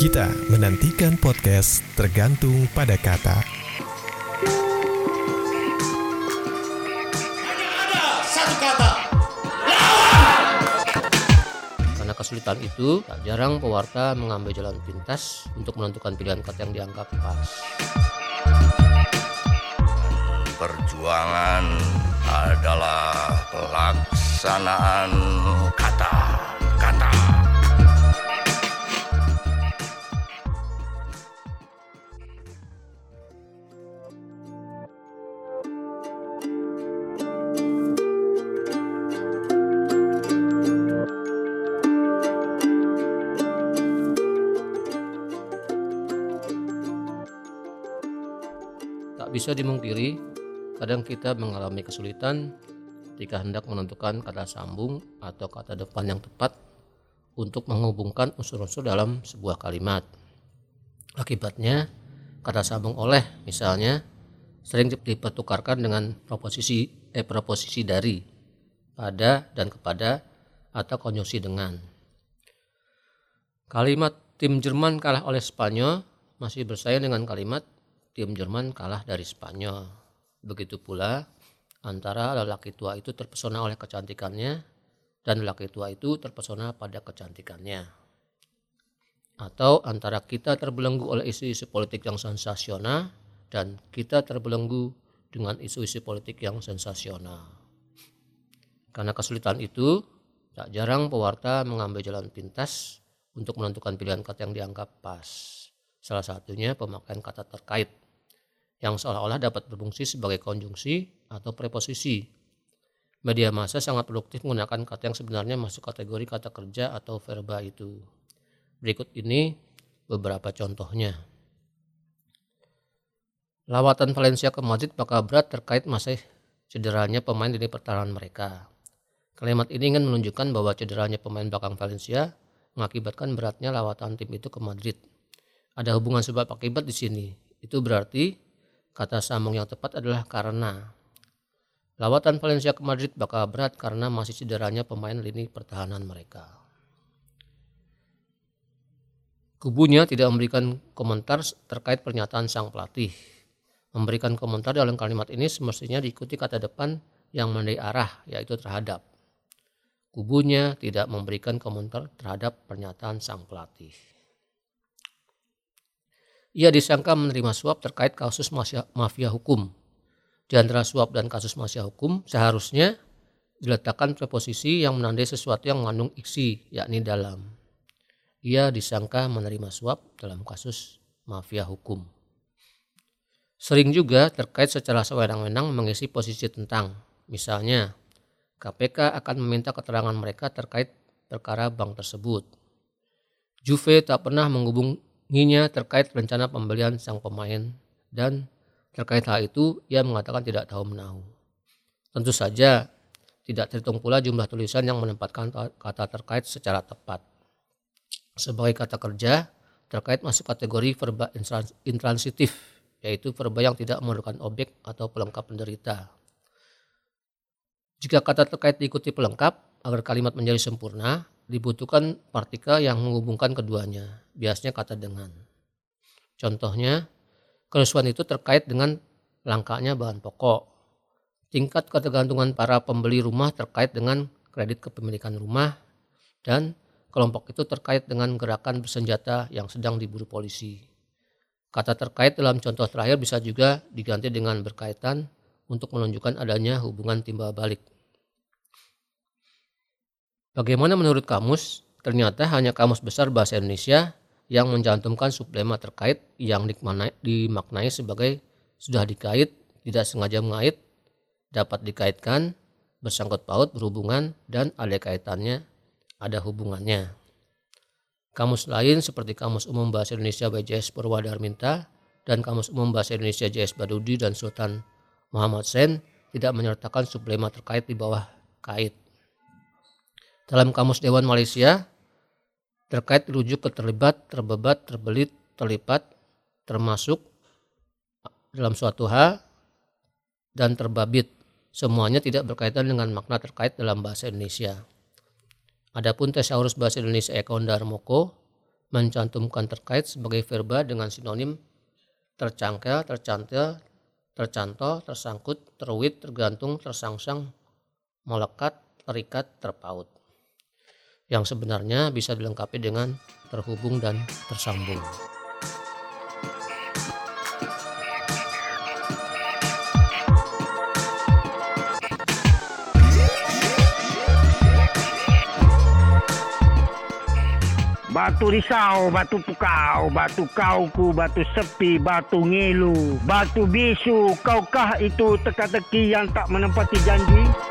Kita menantikan podcast tergantung pada kata. ada satu kata Karena kesulitan itu, tak jarang pewarta mengambil jalan pintas untuk menentukan pilihan kata yang dianggap pas. Perjuangan adalah pelaksanaan kata-kata. Bisa dimungkiri, kadang kita mengalami kesulitan ketika hendak menentukan kata sambung atau kata depan yang tepat untuk menghubungkan unsur-unsur dalam sebuah kalimat. Akibatnya, kata sambung oleh misalnya sering dipertukarkan dengan proposisi eh proposisi dari, pada dan kepada atau konjungsi dengan. Kalimat tim Jerman kalah oleh Spanyol masih bersaing dengan kalimat tim Jerman kalah dari Spanyol. Begitu pula antara lelaki tua itu terpesona oleh kecantikannya dan lelaki tua itu terpesona pada kecantikannya. Atau antara kita terbelenggu oleh isu-isu politik yang sensasional dan kita terbelenggu dengan isu-isu politik yang sensasional. Karena kesulitan itu, tak jarang pewarta mengambil jalan pintas untuk menentukan pilihan kata yang dianggap pas. Salah satunya pemakaian kata terkait yang seolah-olah dapat berfungsi sebagai konjungsi atau preposisi. Media massa sangat produktif menggunakan kata yang sebenarnya masuk kategori kata kerja atau verba itu. Berikut ini beberapa contohnya. Lawatan Valencia ke Madrid bakal berat terkait masih cederanya pemain di pertahanan mereka. Kalimat ini ingin menunjukkan bahwa cederanya pemain belakang Valencia mengakibatkan beratnya lawatan tim itu ke Madrid. Ada hubungan sebab akibat di sini. Itu berarti kata sambung yang tepat adalah karena. Lawatan Valencia ke Madrid bakal berat karena masih cederanya pemain lini pertahanan mereka. Kubunya tidak memberikan komentar terkait pernyataan sang pelatih. Memberikan komentar dalam kalimat ini semestinya diikuti kata depan yang menandai arah, yaitu terhadap. Kubunya tidak memberikan komentar terhadap pernyataan sang pelatih. Ia disangka menerima suap terkait kasus mafia hukum. Di antara suap dan kasus mafia hukum seharusnya diletakkan preposisi yang menandai sesuatu yang mengandung iksi, yakni dalam. Ia disangka menerima suap dalam kasus mafia hukum. Sering juga terkait secara sewenang-wenang mengisi posisi tentang, misalnya KPK akan meminta keterangan mereka terkait perkara bank tersebut. Juve tak pernah menghubunginya terkait rencana pembelian sang pemain dan terkait hal itu ia mengatakan tidak tahu menahu. Tentu saja tidak terhitung pula jumlah tulisan yang menempatkan kata terkait secara tepat. Sebagai kata kerja, terkait masuk kategori verba intransitif, yaitu verba yang tidak memerlukan objek atau pelengkap penderita. Jika kata terkait diikuti pelengkap, agar kalimat menjadi sempurna, dibutuhkan partikel yang menghubungkan keduanya, biasanya kata dengan. Contohnya, kerusuhan itu terkait dengan langkanya bahan pokok. Tingkat ketergantungan para pembeli rumah terkait dengan kredit kepemilikan rumah, dan kelompok itu terkait dengan gerakan bersenjata yang sedang diburu polisi. Kata terkait dalam contoh terakhir bisa juga diganti dengan berkaitan untuk menunjukkan adanya hubungan timbal balik. Bagaimana menurut kamus? Ternyata hanya kamus besar bahasa Indonesia yang mencantumkan sublema terkait yang dimaknai sebagai sudah dikait, tidak sengaja mengait, dapat dikaitkan, bersangkut paut, berhubungan, dan ada kaitannya, ada hubungannya. Kamus lain seperti Kamus Umum Bahasa Indonesia BJS Purwadarminta dan Kamus Umum Bahasa Indonesia JS Badudi dan Sultan Muhammad Sen tidak menyertakan sublema terkait di bawah kait. Dalam Kamus Dewan Malaysia, terkait dirujuk ke terlibat, terbebat, terbelit, terlipat, termasuk dalam suatu hal, dan terbabit. Semuanya tidak berkaitan dengan makna terkait dalam bahasa Indonesia. Adapun tesaurus bahasa Indonesia Eko Darmoko mencantumkan terkait sebagai verba dengan sinonim tercangkel, tercantil, tercantol, tersangkut, terwit, tergantung, tersangsang, melekat, terikat, terpaut. Yang sebenarnya bisa dilengkapi dengan terhubung dan tersambung. Batu risau, batu pukau, batu kauku, batu sepi, batu ngilu, batu bisu, kaukah itu teka-teki yang tak menempati janji?